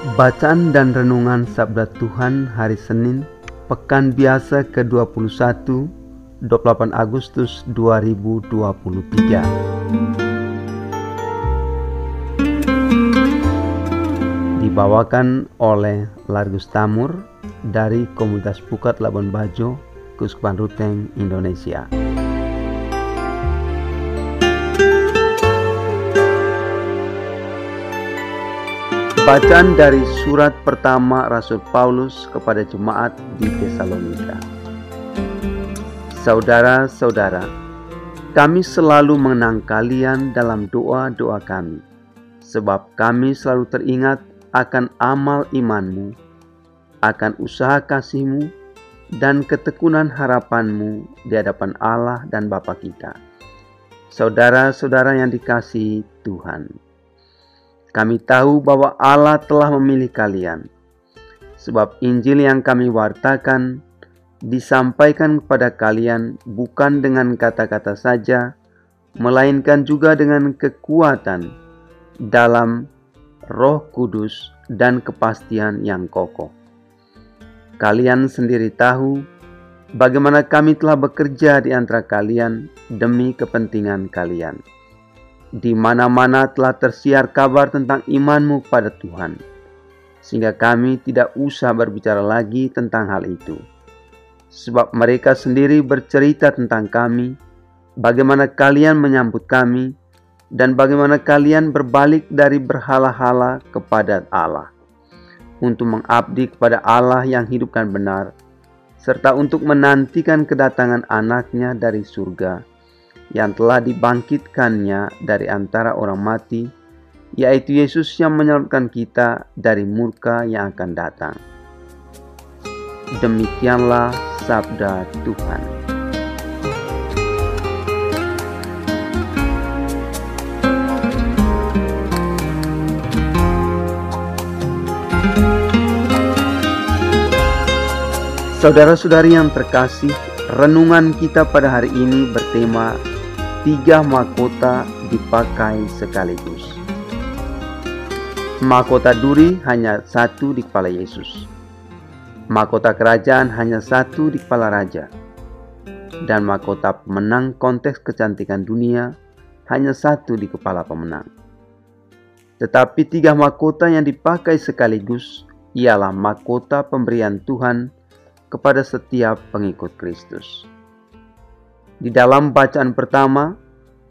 Bacaan dan Renungan Sabda Tuhan Hari Senin Pekan Biasa ke-21 28 Agustus 2023 Dibawakan oleh Largus Tamur dari Komunitas Pukat Labuan Bajo, Kuskupan Ruteng, Indonesia. Bacaan dari surat pertama Rasul Paulus kepada jemaat di Tesalonika. Saudara-saudara, kami selalu mengenang kalian dalam doa-doa kami, sebab kami selalu teringat akan amal imanmu, akan usaha kasihmu, dan ketekunan harapanmu di hadapan Allah dan Bapa kita. Saudara-saudara yang dikasihi Tuhan. Kami tahu bahwa Allah telah memilih kalian, sebab Injil yang kami wartakan disampaikan kepada kalian bukan dengan kata-kata saja, melainkan juga dengan kekuatan dalam Roh Kudus dan kepastian yang kokoh. Kalian sendiri tahu bagaimana kami telah bekerja di antara kalian demi kepentingan kalian di mana-mana telah tersiar kabar tentang imanmu pada Tuhan, sehingga kami tidak usah berbicara lagi tentang hal itu. Sebab mereka sendiri bercerita tentang kami, bagaimana kalian menyambut kami, dan bagaimana kalian berbalik dari berhala-hala kepada Allah, untuk mengabdi kepada Allah yang hidup dan benar, serta untuk menantikan kedatangan anaknya dari surga, yang telah dibangkitkannya dari antara orang mati, yaitu Yesus yang menyelamatkan kita dari murka yang akan datang. Demikianlah sabda Tuhan. Saudara-saudari yang terkasih, renungan kita pada hari ini bertema tiga mahkota dipakai sekaligus. Mahkota duri hanya satu di kepala Yesus. Mahkota kerajaan hanya satu di kepala raja. Dan mahkota pemenang konteks kecantikan dunia hanya satu di kepala pemenang. Tetapi tiga mahkota yang dipakai sekaligus ialah mahkota pemberian Tuhan kepada setiap pengikut Kristus. Di dalam bacaan pertama,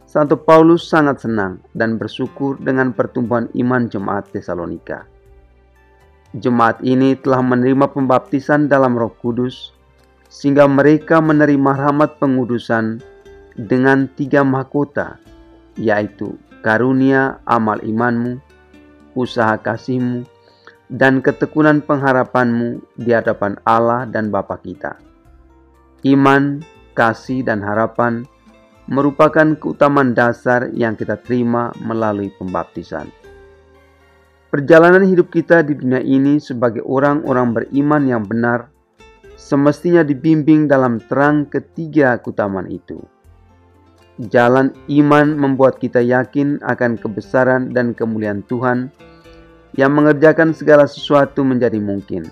Santo Paulus sangat senang dan bersyukur dengan pertumbuhan iman jemaat Tesalonika. Jemaat ini telah menerima pembaptisan dalam Roh Kudus, sehingga mereka menerima rahmat pengudusan dengan tiga mahkota, yaitu karunia amal imanmu, usaha kasihmu, dan ketekunan pengharapanmu di hadapan Allah dan Bapa kita. Iman, kasih, dan harapan merupakan keutamaan dasar yang kita terima melalui pembaptisan. Perjalanan hidup kita di dunia ini sebagai orang-orang beriman yang benar semestinya dibimbing dalam terang ketiga keutamaan itu. Jalan iman membuat kita yakin akan kebesaran dan kemuliaan Tuhan yang mengerjakan segala sesuatu menjadi mungkin,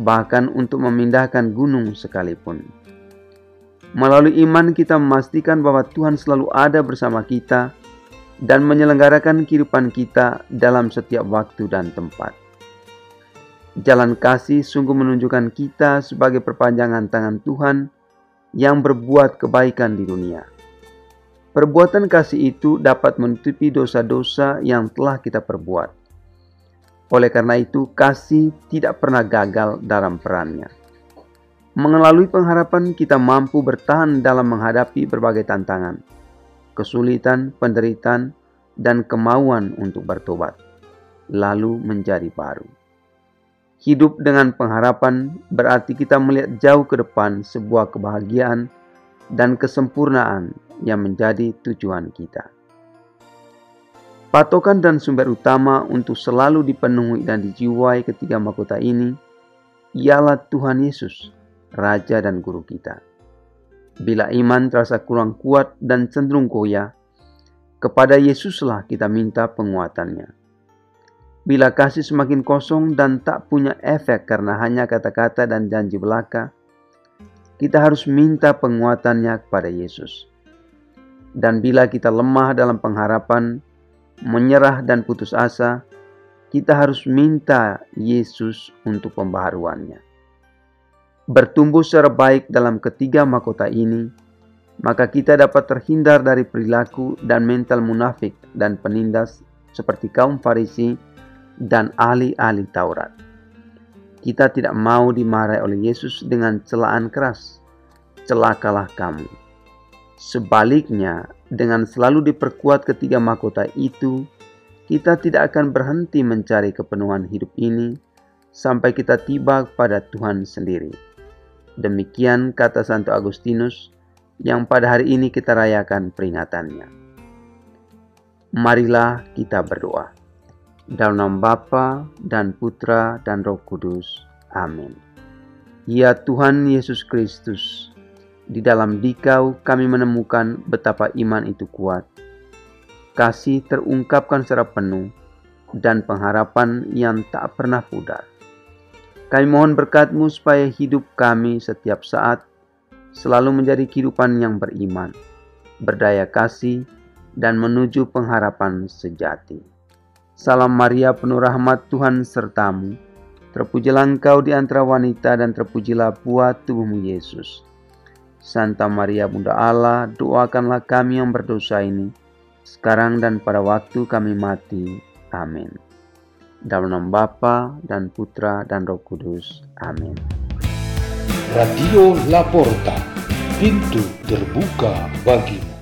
bahkan untuk memindahkan gunung sekalipun. Melalui iman kita memastikan bahwa Tuhan selalu ada bersama kita dan menyelenggarakan kehidupan kita dalam setiap waktu dan tempat. Jalan kasih sungguh menunjukkan kita sebagai perpanjangan tangan Tuhan yang berbuat kebaikan di dunia. Perbuatan kasih itu dapat menutupi dosa-dosa yang telah kita perbuat. Oleh karena itu, kasih tidak pernah gagal dalam perannya. Melalui pengharapan kita mampu bertahan dalam menghadapi berbagai tantangan, kesulitan, penderitaan, dan kemauan untuk bertobat, lalu menjadi baru. Hidup dengan pengharapan berarti kita melihat jauh ke depan sebuah kebahagiaan dan kesempurnaan yang menjadi tujuan kita. Patokan dan sumber utama untuk selalu dipenuhi dan dijiwai ketiga mahkota ini ialah Tuhan Yesus, Raja dan Guru kita. Bila iman terasa kurang kuat dan cenderung goyah, kepada Yesuslah kita minta penguatannya. Bila kasih semakin kosong dan tak punya efek karena hanya kata-kata dan janji belaka, kita harus minta penguatannya kepada Yesus. Dan bila kita lemah dalam pengharapan, menyerah dan putus asa, kita harus minta Yesus untuk pembaharuannya. Bertumbuh secara baik dalam ketiga mahkota ini, maka kita dapat terhindar dari perilaku dan mental munafik dan penindas seperti kaum Farisi dan ahli-ahli Taurat. Kita tidak mau dimarahi oleh Yesus dengan celaan keras. Celakalah kamu. Sebaliknya, dengan selalu diperkuat ketiga mahkota itu, kita tidak akan berhenti mencari kepenuhan hidup ini sampai kita tiba pada Tuhan sendiri. Demikian kata Santo Agustinus yang pada hari ini kita rayakan peringatannya. Marilah kita berdoa. Dalam nama Bapa dan Putra dan Roh Kudus. Amin. Ya Tuhan Yesus Kristus, di dalam dikau kami menemukan betapa iman itu kuat. Kasih terungkapkan secara penuh dan pengharapan yang tak pernah pudar. Kami mohon berkatmu supaya hidup kami setiap saat selalu menjadi kehidupan yang beriman, berdaya kasih, dan menuju pengharapan sejati. Salam Maria penuh rahmat Tuhan sertamu, terpujilah engkau di antara wanita dan terpujilah buah tubuhmu Yesus. Santa Maria Bunda Allah, doakanlah kami yang berdosa ini, sekarang dan pada waktu kami mati. Amin. Dalam nama Bapa dan Putra dan Roh Kudus. Amin. Radio Laporta, pintu terbuka bagimu.